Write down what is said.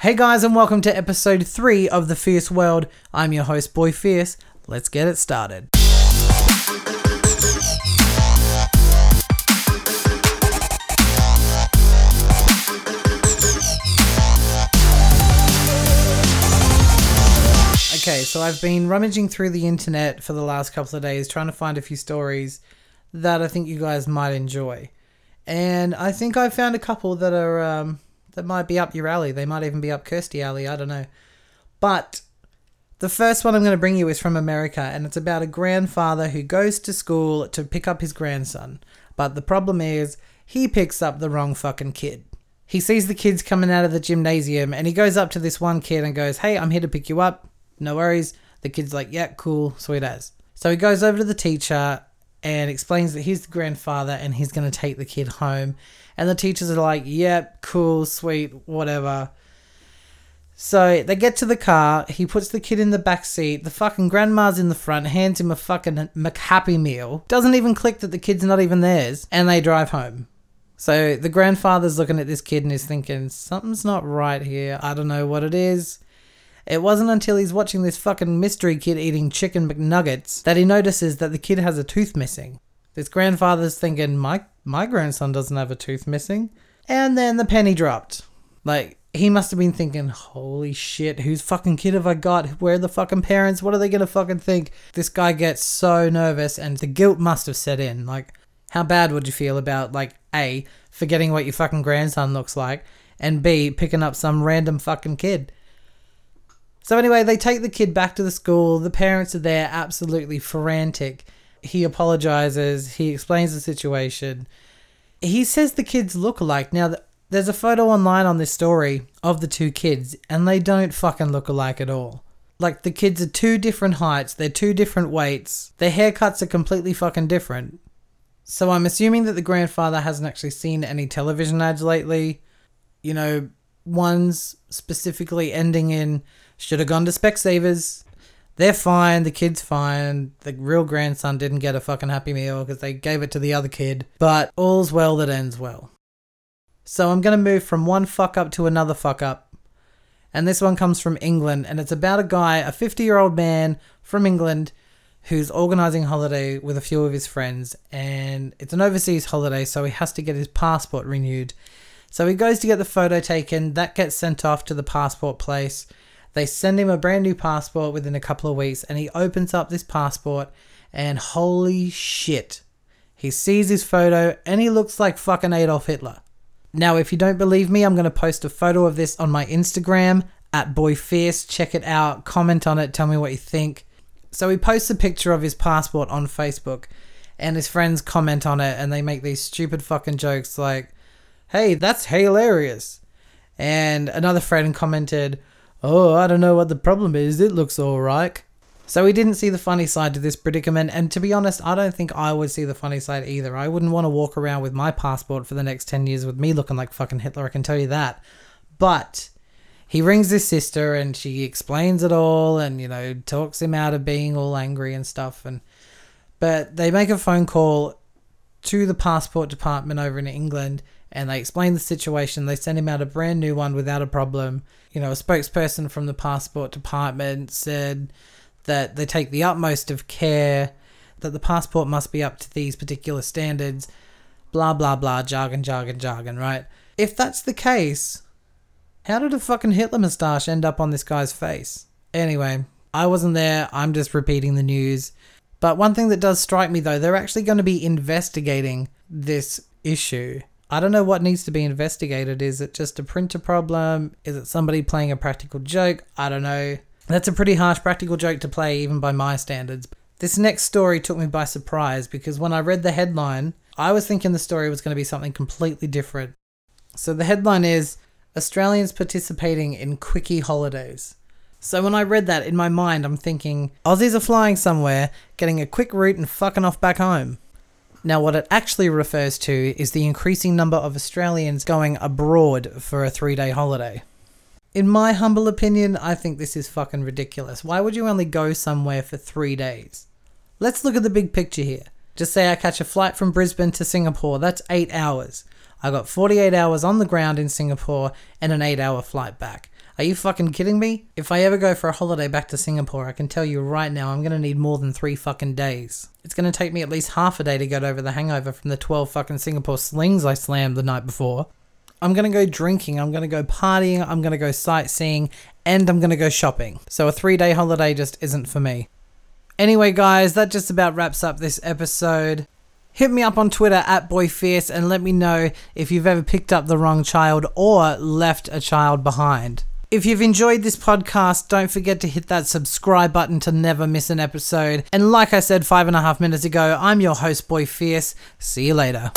Hey guys, and welcome to episode 3 of The Fierce World. I'm your host, Boy Fierce. Let's get it started. Okay, so I've been rummaging through the internet for the last couple of days trying to find a few stories that I think you guys might enjoy. And I think I found a couple that are um, that might be up your alley. They might even be up Kirstie alley. I don't know. But the first one I'm going to bring you is from America, and it's about a grandfather who goes to school to pick up his grandson. But the problem is, he picks up the wrong fucking kid. He sees the kids coming out of the gymnasium, and he goes up to this one kid and goes, Hey, I'm here to pick you up. No worries. The kid's like, Yeah, cool, sweet as. So he goes over to the teacher and explains that he's the grandfather and he's going to take the kid home. And the teachers are like, Yep, cool, sweet, whatever. So they get to the car. He puts the kid in the back seat. The fucking grandma's in the front, hands him a fucking McHappy meal. Doesn't even click that the kid's not even theirs. And they drive home. So the grandfather's looking at this kid and is thinking, something's not right here. I don't know what it is. It wasn't until he's watching this fucking mystery kid eating chicken McNuggets that he notices that the kid has a tooth missing. This grandfather's thinking, my, my grandson doesn't have a tooth missing. And then the penny dropped. Like, he must have been thinking, holy shit, whose fucking kid have I got? Where are the fucking parents? What are they gonna fucking think? This guy gets so nervous and the guilt must have set in. Like, how bad would you feel about, like, A, forgetting what your fucking grandson looks like, and B, picking up some random fucking kid? So, anyway, they take the kid back to the school. The parents are there, absolutely frantic. He apologizes, he explains the situation. He says the kids look alike. Now, there's a photo online on this story of the two kids, and they don't fucking look alike at all. Like, the kids are two different heights, they're two different weights, their haircuts are completely fucking different. So, I'm assuming that the grandfather hasn't actually seen any television ads lately. You know, ones specifically ending in should have gone to Specsavers. They're fine. The kid's fine. The real grandson didn't get a fucking happy meal because they gave it to the other kid. But all's well that ends well. So I'm going to move from one fuck up to another fuck up. And this one comes from England. And it's about a guy, a 50 year old man from England, who's organizing a holiday with a few of his friends. And it's an overseas holiday, so he has to get his passport renewed. So he goes to get the photo taken. That gets sent off to the passport place. They send him a brand new passport within a couple of weeks, and he opens up this passport, and holy shit. He sees his photo, and he looks like fucking Adolf Hitler. Now, if you don't believe me, I'm going to post a photo of this on my Instagram at boyfierce. Check it out, comment on it, tell me what you think. So he posts a picture of his passport on Facebook, and his friends comment on it, and they make these stupid fucking jokes like, hey, that's hilarious. And another friend commented, oh, I don't know what the problem is, it looks alright. So we didn't see the funny side to this predicament, and to be honest, I don't think I would see the funny side either. I wouldn't want to walk around with my passport for the next 10 years with me looking like fucking Hitler, I can tell you that. But he rings his sister and she explains it all and, you know, talks him out of being all angry and stuff. And But they make a phone call to the passport department over in England and they explain the situation. They send him out a brand new one without a problem. You know, a spokesperson from the passport department said that they take the utmost of care, that the passport must be up to these particular standards, blah, blah, blah, jargon, jargon, jargon, right? If that's the case, how did a fucking Hitler moustache end up on this guy's face? Anyway, I wasn't there, I'm just repeating the news. But one thing that does strike me though, they're actually going to be investigating this issue. I don't know what needs to be investigated. Is it just a printer problem? Is it somebody playing a practical joke? I don't know. That's a pretty harsh practical joke to play, even by my standards. This next story took me by surprise because when I read the headline, I was thinking the story was going to be something completely different. So the headline is Australians participating in quickie holidays. So when I read that in my mind, I'm thinking Aussies are flying somewhere, getting a quick route and fucking off back home. Now, what it actually refers to is the increasing number of Australians going abroad for a three day holiday. In my humble opinion, I think this is fucking ridiculous. Why would you only go somewhere for three days? Let's look at the big picture here. Just say I catch a flight from Brisbane to Singapore, that's eight hours. I got 48 hours on the ground in Singapore and an eight hour flight back. Are you fucking kidding me? If I ever go for a holiday back to Singapore, I can tell you right now I'm gonna need more than three fucking days. It's gonna take me at least half a day to get over the hangover from the 12 fucking Singapore slings I slammed the night before. I'm gonna go drinking, I'm gonna go partying, I'm gonna go sightseeing, and I'm gonna go shopping. So a three day holiday just isn't for me. Anyway, guys, that just about wraps up this episode. Hit me up on Twitter at BoyFierce and let me know if you've ever picked up the wrong child or left a child behind. If you've enjoyed this podcast, don't forget to hit that subscribe button to never miss an episode. And like I said five and a half minutes ago, I'm your host, Boy Fierce. See you later.